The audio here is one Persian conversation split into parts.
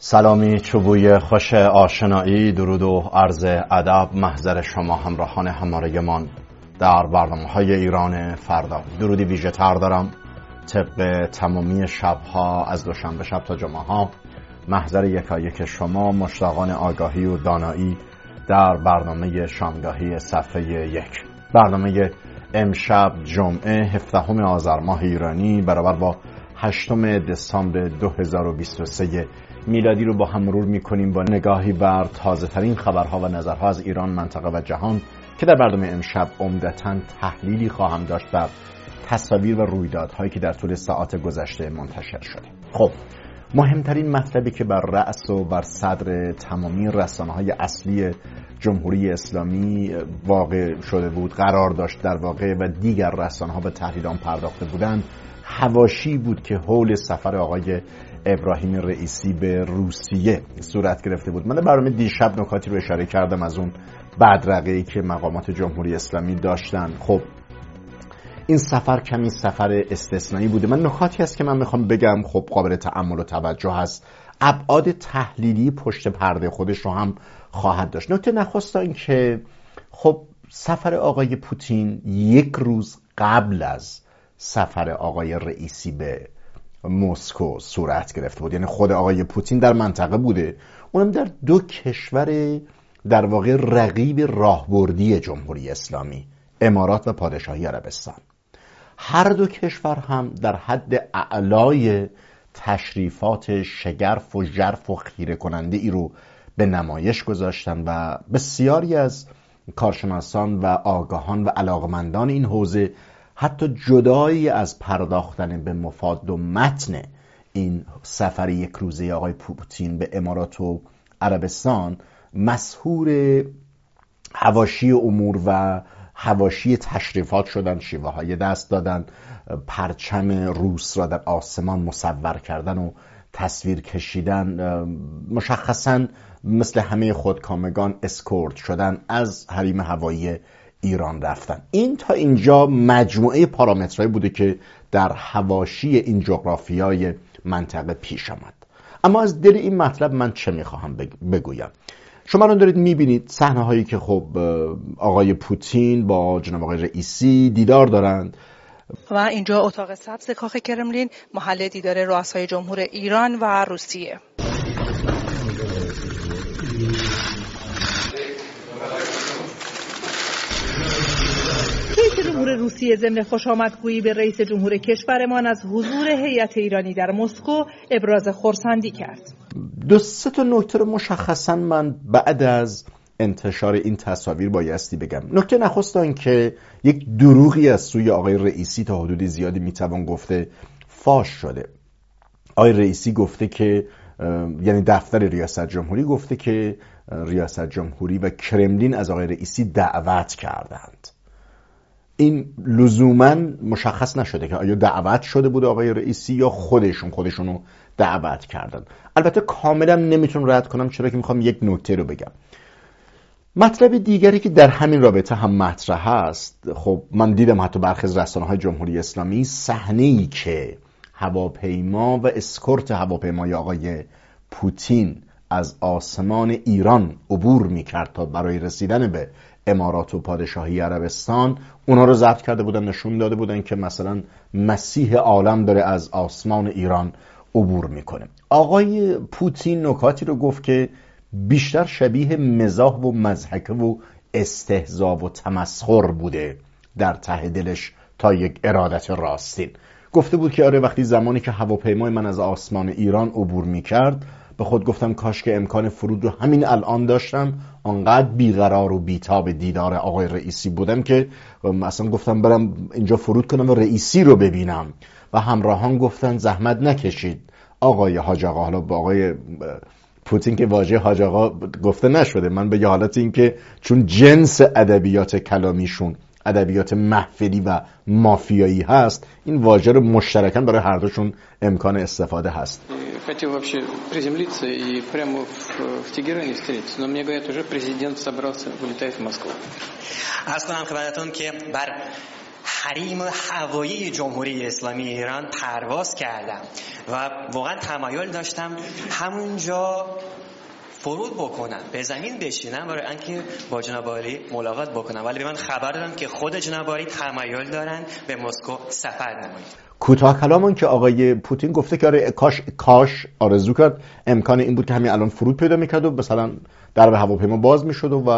سلامی چوبوی خوش آشنایی درود و عرض ادب محضر شما همراهان همارگمان در برنامه های ایران فردا. درودی ویژه تر دارم. طبق تمامی شبها از دوشنبه شب تا جمعه ها محضر یکایک شما مشتاقان آگاهی و دانایی در برنامه شامگاهی صفحه یک. برنامه امشب جمعه هفدهم آذر ماه ایرانی برابر با هشتم دسامبر 2023 میلادی رو با هم مرور می‌کنیم با نگاهی بر تازه ترین خبرها و نظرها از ایران منطقه و جهان که در برنامه امشب عمدتا تحلیلی خواهم داشت بر تصاویر و رویدادهایی که در طول ساعت گذشته منتشر شده. خب مهمترین مطلبی که بر رأس و بر صدر تمامی رسانه های اصلی جمهوری اسلامی واقع شده بود قرار داشت در واقع و دیگر رسانه ها به تحلیل آن پرداخته بودند هواشی بود که حول سفر آقای ابراهیم رئیسی به روسیه صورت گرفته بود. من برنامه دیشب نکاتی رو اشاره کردم از اون بدرقه ای که مقامات جمهوری اسلامی داشتن. خب این سفر کمی سفر استثنایی بوده. من نکاتی هست که من می‌خوام بگم. خب قابل تعمل و توجه هست. ابعاد تحلیلی پشت پرده خودش رو هم خواهد داشت. نکته نخواست این که خب سفر آقای پوتین یک روز قبل از سفر آقای رئیسی به مسکو صورت گرفته بود. یعنی خود آقای پوتین در منطقه بوده. اونم در دو کشور در واقع رقیب راهبردی جمهوری اسلامی امارات و پادشاهی عربستان. هر دو کشور هم در حد اعلای تشریفات شگرف و ژرف و خیره کننده ای رو به نمایش گذاشتن و بسیاری از کارشناسان و آگاهان و علاقمندان این حوزه حتی جدایی از پرداختن به مفاد و متن این سفر یک روزه آقای پوتین به امارات و عربستان مسهور هواشی امور و هواشی تشریفات شدن شیوه های دست دادن پرچم روس را در آسمان مصور کردن و تصویر کشیدن مشخصا مثل همه خودکامگان اسکورت شدن از حریم هوایی ایران رفتن. این تا اینجا مجموعه پارامترهایی بوده که در هواشی این جغرافیای منطقه پیش آمد. اما از دل این مطلب من چه می‌خواهم بگویم؟ شما رو دارید می‌بینید صحنه هایی که خب آقای پوتین با جناب آقای رئیسی دیدار دارند. و اینجا اتاق سبز کاخ کرملین محل دیدار رؤسای جمهور ایران و روسیه. رئیس جمهور روسیه ضمن خوش آمدگویی به رئیس جمهور کشورمان از حضور هیئت ایرانی در مسکو ابراز خرسندی کرد. دو سه تا نکته رو مشخصا من بعد از انتشار این تصاویر بایستی بگم. نکته نخست که یک دروغی از سوی آقای رئیسی تا حدود زیادی می‌توان گفته فاش شده. آقای رئیسی گفته که یعنی دفتر ریاست جمهوری گفته که ریاست جمهوری و کرملین از آقای رئیسی دعوت کردند. این لزوما مشخص نشده که آیا دعوت شده بود آقای رئیسی یا خودشون خودشونو دعوت کردن. البته کاملا نمی‌تونم رد کنم چرا که می‌خوام یک نکته رو بگم. مطلب دیگری که در همین رابطه هم مطرح هست خب من دیدم حتی برخی از رسانه های جمهوری اسلامی صحنه ای که هواپیما و اسکورت هواپیمای آقای پوتین از آسمان ایران عبور می‌کرد تا برای رسیدن به امارات و پادشاهی عربستان اونا رو ضبط کرده بودن نشون داده بودن که مثلا مسیح عالم داره از آسمان ایران عبور می‌کنه. آقای پوتین نکاتی رو گفت که بیشتر شبیه مزاح و مزحکه و استهزا و تمسخر بوده در ته دلش تا یک ارادت راستین. گفته بود که آره وقتی زمانی که هواپیمای من از آسمان ایران عبور می‌کرد به خود گفتم کاش که امکان فرود رو همین الان داشتم آنقدر بیقرار و بیتاب دیدار آقای رئیسی بودم که اصلا گفتم برم اینجا فرود کنم و رئیسی رو ببینم. و همراهان گفتن زحمت نکشید. آقای حاج آقا حالا با آقای پوتین که واژه حاج آقا گفته نشده من به یه حالت این که چون جنس ادبیات کلامیشون ادبیات محفلی و مافیایی هست این واژه رو مشترکاً برای هر دوشون امکان استفاده هست хотел вообще приземлиться и прямо в, в Тегеране встретиться, но мне говорят, уже президент собрался, вылетает в Москву. از کنم خدمتتون که بر حریم هوایی جمهوری اسلامی ایران پرواز کردم و واقعا تمایل داشتم همونجا فرود بکنم به زمین بشینم برای اینکه با جناب ملاقات بکنم. ولی به من خبر دادم که خود جناب تمایل دارن به مسکو سفر نمایید. کوتاه کلامون که آقای پوتین گفته که آره کاش کاش آرزو کرد. امکان این بود که همین الان فرود پیدا می‌کرد و مثلا در هواپیما باز می‌شد و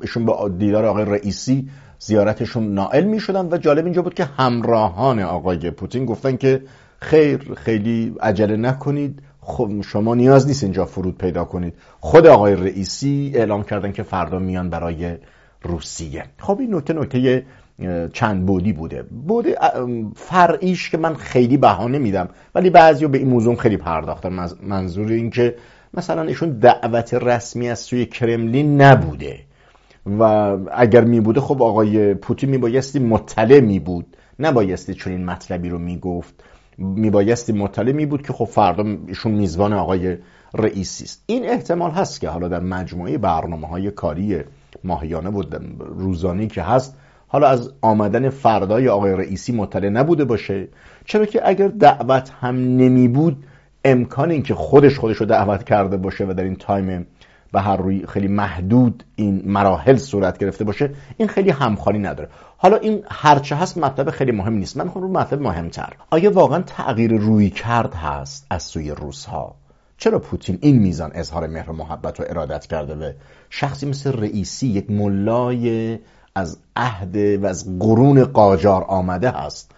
ایشون به دیدار آقای رئیسی زیارتشون نائل می‌شدن و جالب اینجا بود که همراهان آقای پوتین گفتن که خیر خیلی عجله نکنید. خب شما نیاز نیست اینجا فرود پیدا کنید. خود آقای رئیسی اعلام کردن که فردا میان برای روسیه. خب این نکته نکته چند بودی بوده. بود فرعیش که من خیلی بهانه میدم. ولی بعضی به این موضوع خیلی پرداختن. منظور این که مثلا ایشون دعوت رسمی از سوی کرملین نبوده. و اگر می بوده خب آقای پوتین میبایستی مطلع می بود نبایستی چون این مطلبی رو می‌گفت. میبایستی مطلع می بود که خب فردا ایشون میزبان آقای رئیسی است. این احتمال هست که حالا در مجموعه برنامه های کاری ماهیانه بود روزانی که هست حالا از آمدن فردای آقای رئیسی مطلع نبوده باشه. چرا که اگر دعوت هم نمی بود امکان این که خودش خودش رو دعوت کرده باشه و در این تایم و هر روی خیلی محدود این مراحل صورت گرفته باشه این خیلی همخوانی نداره. حالا این هرچه هست مطلب خیلی مهم نیست. من خب رو مطلب مهمتر. آیا واقعا تغییر روی کرد هست از سوی روس ها چرا پوتین این میزان اظهار مهر و محبت و ارادت کرده به شخصی مثل رئیسی یک ملای از عهد و از قرون قاجار آمده هست؟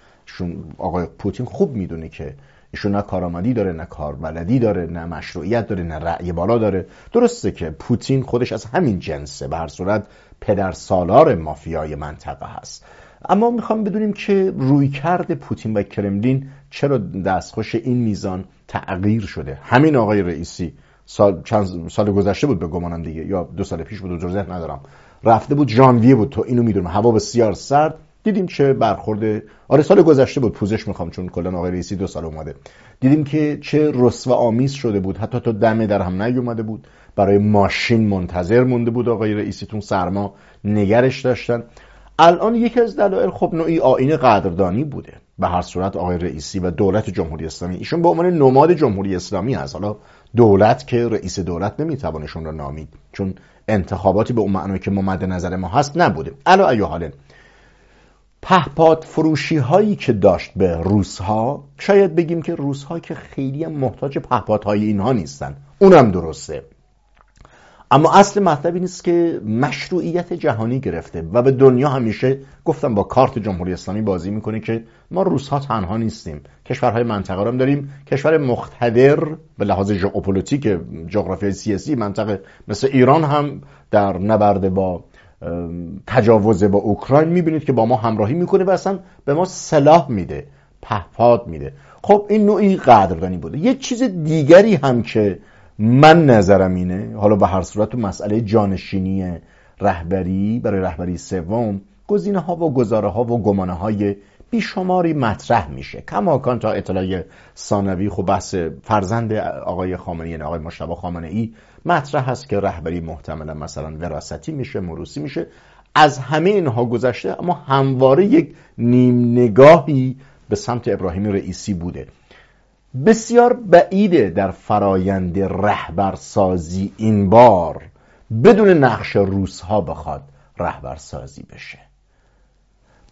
آقای پوتین خوب می‌دونه که ایشون نه کارآمدی داره نه کاربلدی داره نه مشروعیت داره نه رأی بالا داره. درسته که پوتین خودش از همین جنسه. به هر صورت پدر سالار مافیای منطقه هست. اما می‌خوام بدونیم که روی کرد پوتین و کرملین چرا دستخوش این میزان تغییر شده. همین آقای رئیسی سال چند سال گذشته بود به گمانم دیگه یا دو سال پیش بود دو ندارم. رفته بود ژانویه بود تو اینو می‌دونم. هوا بسیار سرد. دیدیم چه برخورد آره سال گذشته بود پوزش می‌خوام چون کلا آقای رئیسی دو سال اومده. دیدیم که چه رسوا آمیز شده بود. حتی تو دمه در هم نیومده بود. برای ماشین منتظر مونده بود آقای رئیسی تون سرما نگرش داشتن. الان یکی از دلایل خب نوعی آین قدردانی بوده. به هر صورت آقای رئیسی و دولت جمهوری اسلامی ایشون به عنوان نماد جمهوری اسلامی هست. حالا دولت که رئیس دولت نمیتوانشون را نامید چون انتخاباتی به اون معنی که ما مد نظر ما هست نبوده. الا ایو حاله پهپاد فروشی هایی که داشت به روس ها شاید بگیم که روس ها که خیلی هم محتاج های اینها نیستن. اونم درسته. اما اصل مطلب این است که مشروعیت جهانی گرفته و به دنیا همیشه گفتم با کارت جمهوری اسلامی بازی می‌کنه که ما روس ها تنها نیستیم. کشورهای منطقه هم داریم. کشور مقتدر به لحاظ ژئوپلیتیک جغرافیای سیاسی منطقه مثل ایران هم در نبرد با تجاوز با اوکراین می‌بینید که با ما همراهی می‌کنه و اصلا به ما سلاح میده پهپاد میده. خب این نوعی قدردانی بوده. یه چیز دیگری هم که من نظرم اینه حالا به هر صورت تو مسئله جانشینی رهبری برای رهبری سوم گزینه ها و گزاره ها و گمانه های بیشماری مطرح میشه. کماکان تا اطلاع ثانوی خب بحث فرزند آقای خامنه‌ای یعنی آقای مشتبه خامنه ای مطرح هست که رهبری محتملا مثلا وراستی میشه مروسی میشه. از همه اینها گذشته اما همواره یک نیم نگاهی به سمت ابراهیم رئیسی بوده. بسیار بعیده در فرایند رهبرسازی این بار بدون نقش روس ها بخواد رهبرسازی بشه.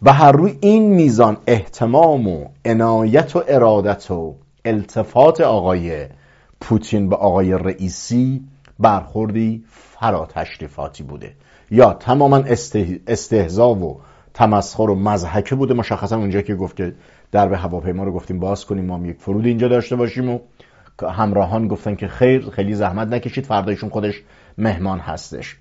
و هر روی این میزان احتمام و عنایت و ارادت و التفات آقای پوتین به آقای رئیسی برخوردی فرا تشریفاتی بوده. یا تماما استهزا و تمسخر و مزحکه بوده. مشخصا اونجا که گفت که درب هواپیما رو گفتیم باز کنیم ما یک فرود اینجا داشته باشیم و همراهان گفتن که خیر خیلی زحمت نکشید. فردایشون خودش مهمان هستش.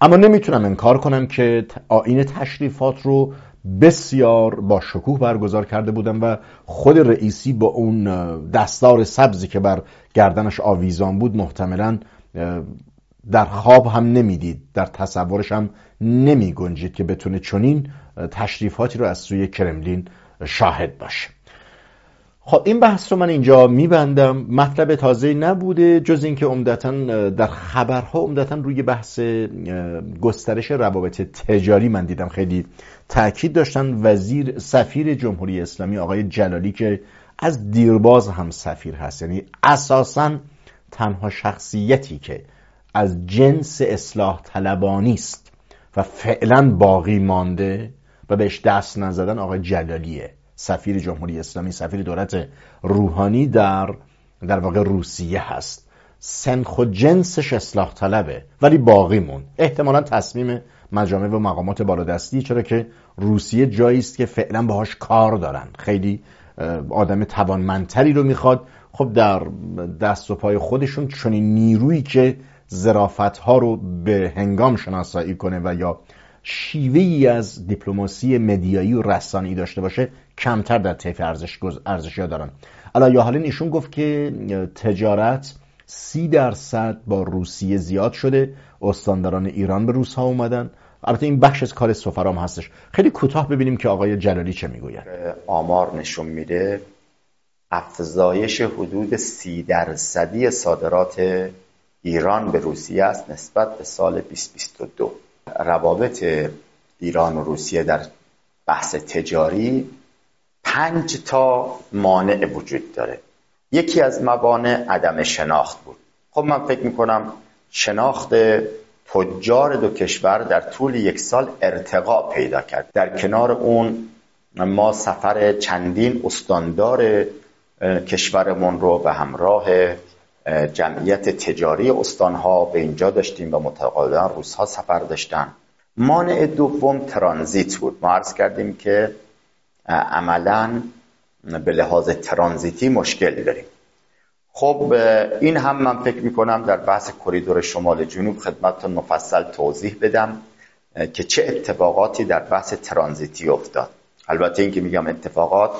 اما نمی‌تونم انکار کنم که آین تشریفات رو بسیار با شکوه برگزار کرده بودم و خود رئیسی با اون دستار سبزی که بر گردنش آویزان بود محتملا در خواب هم نمی‌دید در تصورش هم نمی گنجید که بتونه چنین تشریفاتی رو از سوی کرملین شاهد باشه. خب این بحث رو من اینجا میبندم. مطلب تازه نبوده جز اینکه عمدتا در خبرها عمدتا روی بحث گسترش روابط تجاری من دیدم. خیلی تاکید داشتن وزیر سفیر جمهوری اسلامی آقای جلالی که از دیرباز هم سفیر هست. یعنی اساسا تنها شخصیتی که از جنس اصلاح طلبانی است و فعلا باقی مانده و بهش دست نزدن آقای جلالیه. سفیر جمهوری اسلامی سفیر دولت روحانی در در واقع روسیه هست. سنخ و جنسش اصلاح طلبه ولی باقی مون. احتمالا تصمیم مجامع و مقامات بالادستی چرا که روسیه جایی است که فعلا باهاش کار دارن. خیلی آدم توانمندتری رو می‌خواد. خب در دست و پای خودشون چنین نیرویی که زرافت ها رو به هنگام شناسایی کنه و یا شیوه ای از دیپلماسی مدیایی و رسانه‌ای داشته باشه کمتر در طیف ارزش ارزشی دارن. الا یا حالا ایشون گفت که تجارت سی درصد با روسیه زیاد شده. استانداران ایران به روس ها اومدن. البته این بخش از کار سفرام هستش. خیلی کوتاه ببینیم که آقای جلالی چه می‌گوید. آمار نشون میده افزایش حدود سی درصدی صادرات ایران به روسیه است نسبت به سال 2022 روابط ایران و روسیه در بحث تجاری پنج تا مانع وجود داره. یکی از موانع عدم شناخت بود. خب من فکر می‌کنم شناخت تجار دو کشور در طول یک سال ارتقا پیدا کرد. در کنار اون ما سفر چندین استاندار کشورمون رو به همراه جمعیت تجاری استانها به اینجا داشتیم و متقابلا روزها سفر داشتن. مانع دوم ترانزیت بود. ما عرض کردیم که عملا به لحاظ ترانزیتی مشکل داریم. خب این هم من فکر می‌کنم در بحث کریدور شمال جنوب خدمتتون مفصل توضیح بدم که چه اتفاقاتی در بحث ترانزیتی افتاد. البته این که میگم اتفاقات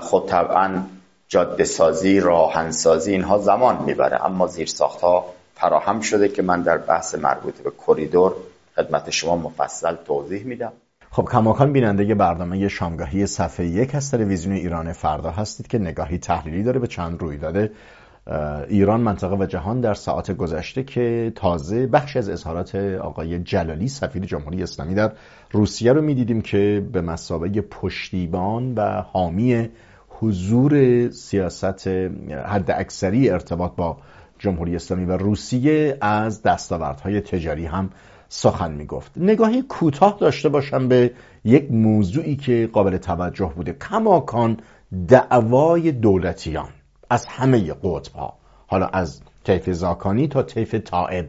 خب طبعا جاده سازی راهنسازی اینها زمان می‌بره. اما زیر ها فراهم شده که من در بحث مربوط به کریدور خدمت شما مفصل توضیح میدم. خب کماکان بیننده برنامه شامگاهی صفحه یک از تلویزیون ایران فردا هستید که نگاهی تحلیلی داره به چند رویداد ایران منطقه و جهان در ساعت گذشته که تازه بخش از اظهارات آقای جلالی سفیر جمهوری اسلامی در روسیه رو می‌دیدیم که به مسابقه پشتیبان و حامی حضور سیاست حد اکثری ارتباط با جمهوری اسلامی و روسیه از دستاوردهای تجاری هم سخن می‌گفت. نگاهی کوتاه داشته باشم به یک موضوعی که قابل توجه بوده. کماکان دعوای دولتیان از همه قطب ها حالا از طیف زاکانی تا طیف طائب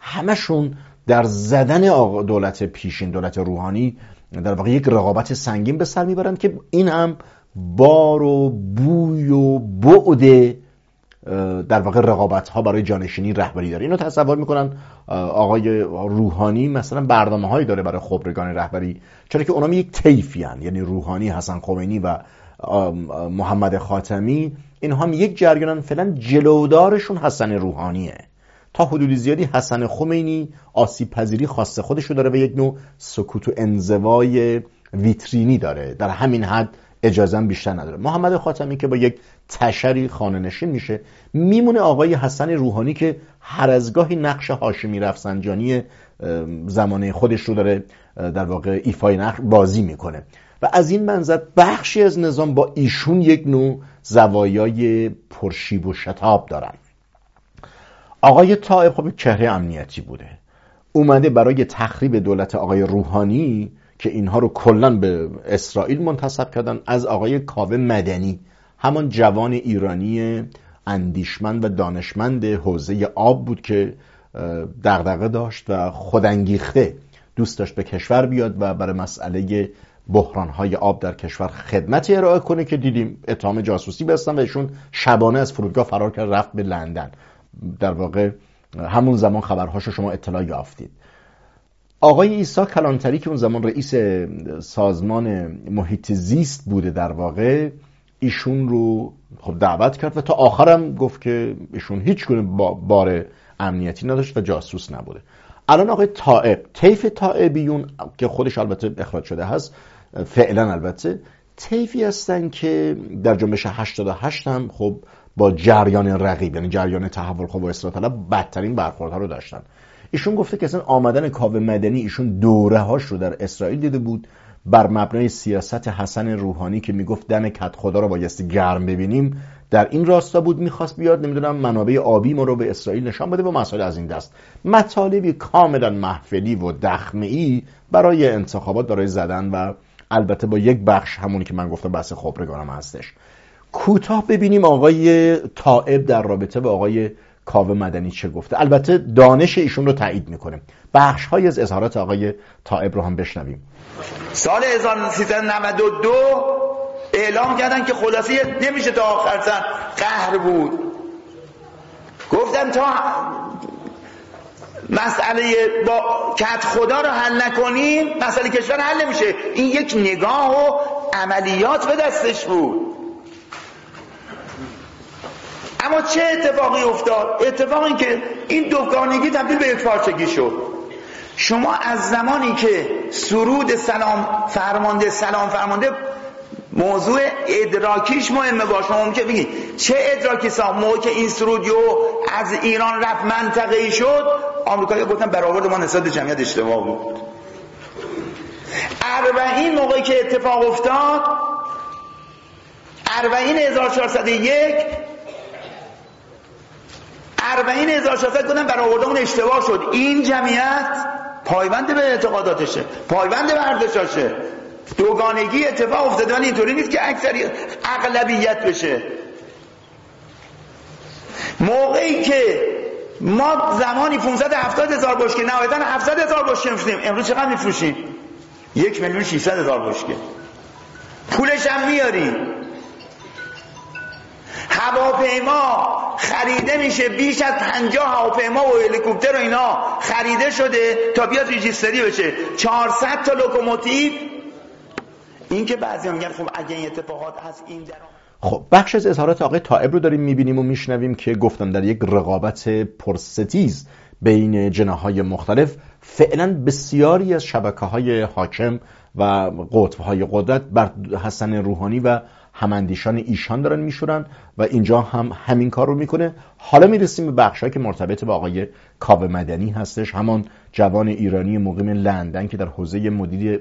همشون در زدن دولت پیشین دولت روحانی در واقع یک رقابت سنگین به سر می‌برند که این هم بار و بوی و بعد در واقع رقابت ها برای جانشینی رهبری داره. اینو تصور می‌کنن آقای روحانی مثلا برنامه هایی داره برای خبرگان رهبری چرا که اونام یک تیفی. یعنی روحانی حسن خمینی و محمد خاتمی اینها هم یک جریانن فعلا جلودارشون حسن روحانیه. تا حدودی زیادی حسن خمینی آسیب پذیری خاص خودشو داره و یک نوع سکوت و انزوای ویترینی داره. در همین حد اجازه بیشتر نداره. محمد خاتمی که با یک تشری خانه نشین میشه میمونه آقای حسن روحانی که هر از گاهی نقش هاشمی رفسنجانی زمانه خودش رو داره در واقع ایفای نقش بازی می‌کنه. و از این منظر بخشی از نظام با ایشون یک نوع زوایای پرشیب و شتاب دارن. آقای طائب خب چهره امنیتی بوده. اومده برای تخریب دولت آقای روحانی که اینها رو کلا به اسرائیل منتصب کردن از آقای کاوه مدنی. همان جوان ایرانی اندیشمند و دانشمند حوزه آب بود که دغدغه داشت و خودانگیخته دوست داشت به کشور بیاد و برای مسئله بحرانهای آب در کشور خدمتی ارائه کنه که دیدیم اتهام جاسوسی بستن و ایشون شبانه از فرودگاه فرار کرد رفت به لندن. در واقع همون زمان خبرهاشو شما اطلاع یافتید. آقای ایسا کلانتری که اون زمان رئیس سازمان محیط زیست بوده در واقع ایشون رو خب دعوت کرد و تا آخرم گفت که ایشون هیچ گونه بار امنیتی نداشت و جاسوس نبوده. الان آقای طائب طیف طائبیون که خودش البته اخراج شده هست فعلا البته طیفی هستن که در جنبش 88 هم خب با جریان رقیب یعنی جریان تحول خب و اصلاح طلب بدترین برخوردها رو داشتن. ایشون گفته که اصلا آمدن کاوه مدنی ایشون دوره هاش رو در اسرائیل دیده بود. بر مبنای سیاست حسن روحانی که می‌گفت دم کت خدا رو بایستی گرم ببینیم در این راستا بود می‌خواست بیاد. نمی‌دونم منابع آبی ما رو به اسرائیل نشان بده و مسائل از این دست. مطالبی کاملا محفلی و دخمه برای انتخابات برای زدن و البته با یک بخش همونی که من گفتم بحث خبرگانم هستش. کوتاه ببینیم آقای طائب در رابطه با آقای کاوه مدنی چه گفته. البته دانش ایشون رو تایید می‌کنه بخش های از اظهارات آقای طائب رو هم بشنویم. سال 1392 اعلام کردن که خلاصه نمیشه تا آخر سن قهر بود. گفتم تا مسئله با کت خدا رو حل نکنیم مسئله کشور حل نمیشه. این یک نگاه و عملیات به دستش بود. اما چه اتفاقی افتاد؟ اتفاق این که این دوگانگی تبدیل به یک پارچگی شد. شما از زمانی که سرود سلام فرمانده سلام فرمانده موضوع ادراکیش مهمه با شما ممکن بگید چه ادراکی سا موقع که این سرود یو از ایران رفت منطقه ای شد آمریکایی گفتن برآورد ما نسبت جمعیت اشتباه بود. اربعین موقعی که اتفاق افتاد اربعین 1401 اربعین 1400 گفتن برآوردمون اشتباه شد. این جمعیت پایبند به اعتقاداتشه پایبند به ارزشاشه. دوگانگی اتفاق افتاده ولی اینطوری نیست که اکثری اغلبیت بشه. موقعی که ما زمانی 570 هزار بشکه نهایتا 700 هزار بشکه میفروشیم. امروز چقدر میفروشیم؟ یک میلیون 600 هزار بشکه. پولش هم میاریم. هواپیما خریده میشه بیش از 50 هواپیما و هلیکوپتر و اینا. خریده شده تا بیاد registry بشه. 400 تا لوکوموتیو. این که بعضی میگن خب اگه این اتفاقات از این در خب بخش از اظهارات آقای طائب رو داریم می‌بینیم و میشنویم که گفتم در یک رقابت پرستیز بین جناهای مختلف فعلا بسیاری از شبکه های حاکم و قطب های قدرت بر حسن روحانی و هماندیشان ایشان دارن میشورن و اینجا هم همین کار رو می‌کنه. حالا می‌رسیم به بخشهایی که مرتبط با آقای کاوه مدنی هستش. همان جوان ایرانی مقیم لندن که در حوزه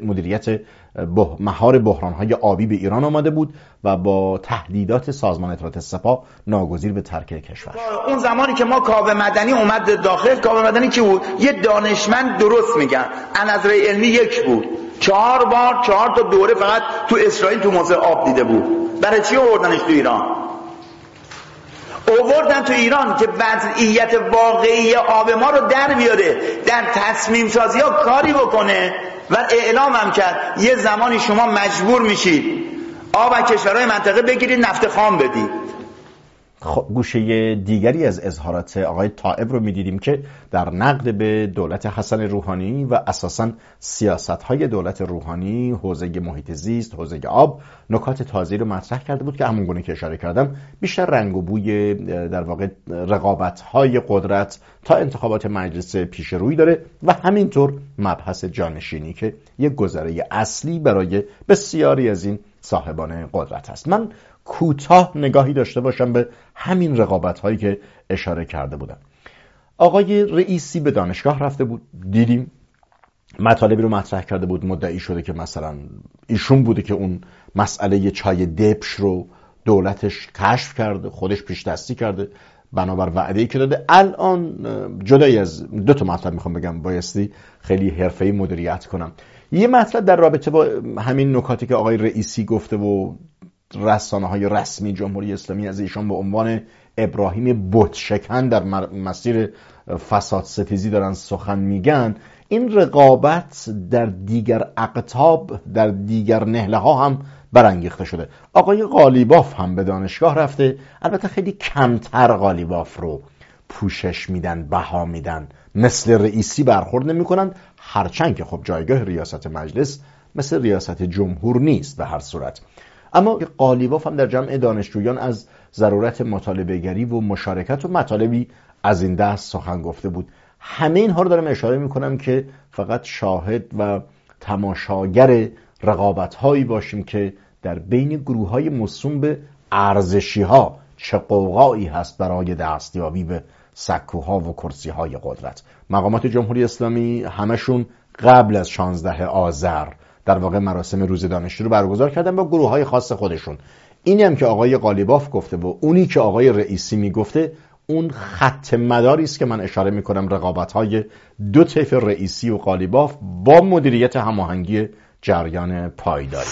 مدیریت مهار بحرانهای آبی به ایران آمده بود و با تهدیدات سازمان اطلاعات سپاه ناگزیر به ترک کشور. اون زمانی که ما کاوه مدنی اومد داخل کاوه مدنی کی بود؟ یه دانشمند درست میگن. نظر علمی یک بود. چهار بار چهار تا دوره فقط تو اسرائیل تو موضع آب دیده بود. برای چی آوردنش تو ایران؟ اووردن تو ایران که وضعیت واقعی آب ما رو در بیاره در تصمیم سازی ها کاری بکنه. و اعلام هم کرد یه زمانی شما مجبور میشید آب از کشورهای منطقه بگیرید نفت خام بدید. گوشه دیگری از اظهارات آقای طائب رو می‌دیدیم که در نقد به دولت حسن روحانی و اساسا سیاست های دولت روحانی حوزه محیط زیست حوزه آب نکات تازی رو مطرح کرده بود که همون گونه که اشاره کردم بیشتر رنگ و بوی در واقع رقابت های قدرت تا انتخابات مجلس پیش روی داره و همینطور مبحث جانشینی که یک گذره اصلی برای بسیاری از این صاحبان قدرت هست من کوتاه نگاهی داشته باشم به همین رقابت هایی که اشاره کرده بودم. آقای رئیسی به دانشگاه رفته بود. دیدیم. مطالبی رو مطرح کرده بود. مدعی شده که مثلا ایشون بوده که اون مسئله چای دپش رو دولتش کشف کرده خودش پیش دستی کرده. بنابر وعده که داده. الان جدایی از دو تا مطلب می‌خوام بگم. بایستی خیلی حرفه‌ای مدیریت کنم. یه مطلب در رابطه با همین نکاتی که آقای رئیسی گفته و رسانه های رسمی جمهوری اسلامی از ایشان به عنوان ابراهیم بتشکن در مسیر فساد ستیزی دارن سخن میگن این رقابت در دیگر اقتاب در دیگر نهله ها هم برانگیخته شده. آقای قالیباف هم به دانشگاه رفته البته خیلی کمتر قالیباف رو پوشش میدن بها میدن. مثل رئیسی برخورد نمی‌کنن هرچند که خب جایگاه ریاست مجلس مثل ریاست جمهور نیست به هر صورت. اما قالیباف هم در جمع دانشجویان از ضرورت مطالبه و مشارکت و مطالبی از این دست سخن گفته بود. همه اینها رو دارم اشاره می‌کنم که فقط شاهد و تماشاگر رقابت هایی باشیم که در بین گروه های مصوم به ارزشی ها چه قوقایی هست برای دستیابی به سکوها و کرسی های قدرت. مقامات جمهوری اسلامی همشون قبل از 16 آذر در واقع مراسم روز دانشجو رو برگزار کردن با گروه های خاص خودشون. اینی هم که آقای قالیباف گفته و اونی که آقای رئیسی می‌گفته اون خط مداری است که من اشاره می‌کنم رقابت های دو طیف رئیسی و قالیباف با مدیریت هماهنگی جریان پایداری.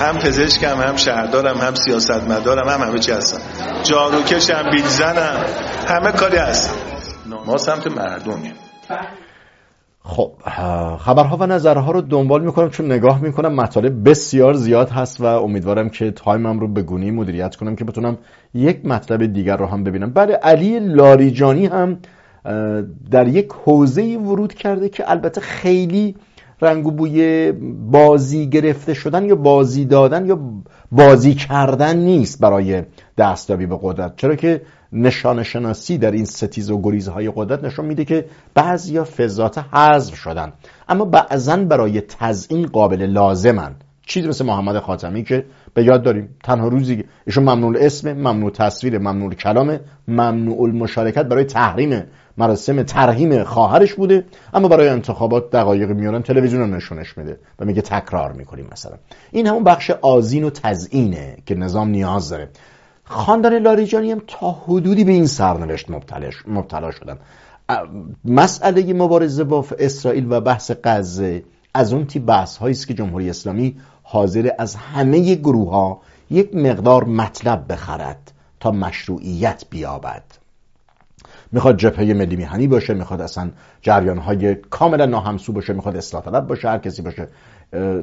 هم پزشکم هم شهردارم هم سیاستمدارم هم همه چی هستم. جاروکشم بیلزنم همه کاری هستم ما سمت مردمیم. خب خبرها و نظرها رو دنبال می‌کنم چون نگاه می‌کنم مطالب بسیار زیاد هست و امیدوارم که تایمم رو به گونی مدیریت کنم که بتونم یک مطلب دیگر رو هم ببینم. بعد علی لاریجانی هم در یک حوزه ورود کرده که البته خیلی رنگ و بوی بازی گرفته شدن یا بازی دادن یا بازی کردن نیست برای دستیابی به قدرت. چرا که نشان شناسی در این ستیز و گریزهای قدرت نشان میده که بعضیا فضات حذف شدن. اما بعضا برای تزیین قابل لازمن. چیزی مثل محمد خاتمی که به یاد داریم تنها روزی ایشون ممنوع اسم ممنوع تصویر ممنوع کلام ممنوع المشارکت برای تحریم مراسم ترهیم خواهرش بوده اما برای انتخابات دقایق میارن تلویزیون رو نشونش میده و میگه تکرار می‌کنیم مثلا. این همون بخش آزین و تزیینه که نظام نیاز داره. خاندان لاریجانی هم تا حدودی به این سرنوشت مبتلا شدن. مسئله مبارزه با اسرائیل و بحث غزه از اون تی بحث هایی است که جمهوری اسلامی حاضر از همه گروه ها یک مقدار مطلب بخرد تا مشروعیت بیابد. می‌خواد جبهه ملی میهنی باشه می‌خواد اصلا جریان های کاملا ناهمسو باشه می‌خواد اصلاح طلب باشه هر کسی باشه.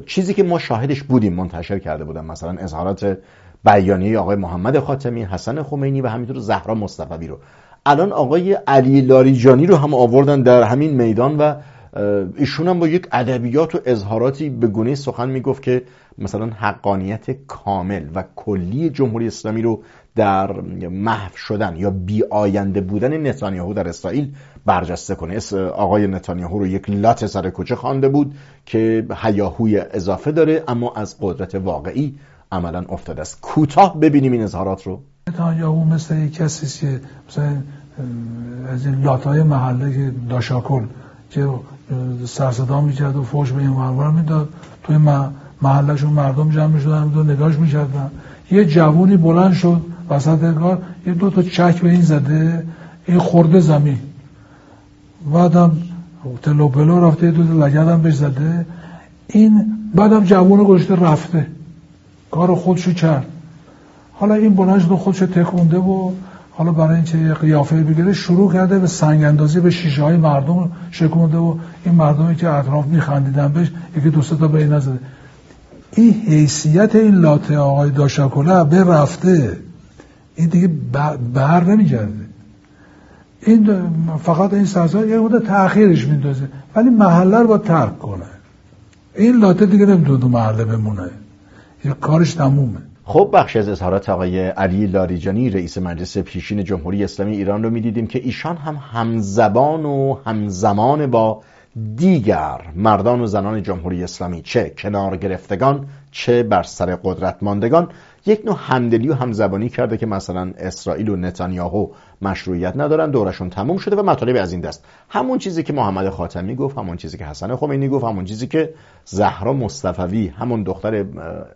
چیزی که ما شاهدش بودیم منتشر کرده بودم مثلا اظهارات بیانیه آقای محمد خاتمی حسن خمینی و همینطور زهرا مصطفی رو. الان آقای علی لاریجانی رو هم آوردن در همین میدان و ایشون هم با یک ادبیات و اظهاراتی به گونه سخن می‌گفت که مثلا حقانیت کامل و کلی جمهوری اسلامی رو در محو شدن یا بی آینده بودن نتانیاهو در اسرائیل برجسته کنه. آقای نتانیاهو رو یک لات سر کوچه خوانده بود که هیاهوی اضافه داره اما از قدرت واقعی عملا افتاده است. کوتاه ببینیم این اظهارات رو. نتانیاهو مثل یک کسی که مثلا از این لاتای محله داشاکل که سرصدا می‌کرد و فوش به این ورور می‌داد. توی محلشون مردم جمع می‌شدن و نگاهش می‌کردن. یه جوونی بلند شد وسط کار یه دو تا چک به این زده این خورده زمین. بعدم تلو پلو رفته دو تا لگدم بهش زده. این بعدم جوون گذاشته رفته. کار خودشو کرد. حالا این بلند شد خودشو تکونده و حالا برای اینکه قیافه بگیره شروع کرده به سنگ اندازی به شیشه های مردم شکونده و این مردمی که اطراف میخندیدن بهش یکی دو تا به این نزده. این حیثیت این لاته آقای داشاکوله به رفته این دیگه بر نمیگرده. این فقط این سرزا یه بوده تأخیرش میندازه ولی محله رو با ترک کنه. این لاته دیگه نمی‌تونه تو محله بمونه. یه کارش تمومه. خب بخش از اظهارات آقای علی لاریجانی رئیس مجلس پیشین جمهوری اسلامی ایران رو می‌دیدیم که ایشان هم همزبان و همزمان با دیگر مردان و زنان جمهوری اسلامی چه کنار گرفتگان چه بر سر قدرت ماندگان یک نوع همدلی و همزبانی کرده که مثلا اسرائیل و نتانیاهو مشروعیت ندارن دورشون تموم شده و مطالب از این دست. همون چیزی که محمد خاتمی گفت همون چیزی که حسن خمینی گفت همون چیزی که زهرا مصطفوی همون دختر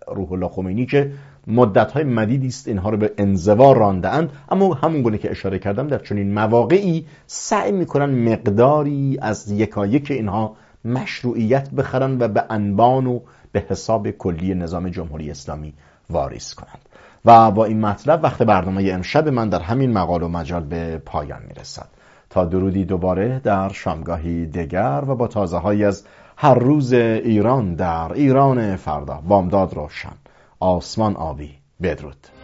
روح الله خمینی که مدت های مدیدی است اینها رو به انزوا رانده اما همون گونه که اشاره کردم در چنین مواقعی سعی می‌کنن مقداری از یکایک اینها مشروعیت بخرن و به انبان و به حساب کلی نظام جمهوری اسلامی واریز کنند. و با این مطلب وقت برنامه امشب من در همین مقال و مجال به پایان می‌رسد. تا درودی دوباره در شامگاهی دگر و با تازه های از هر روز ایران در ایران فردا. بامداد روشن. آسمان آبی بدرود.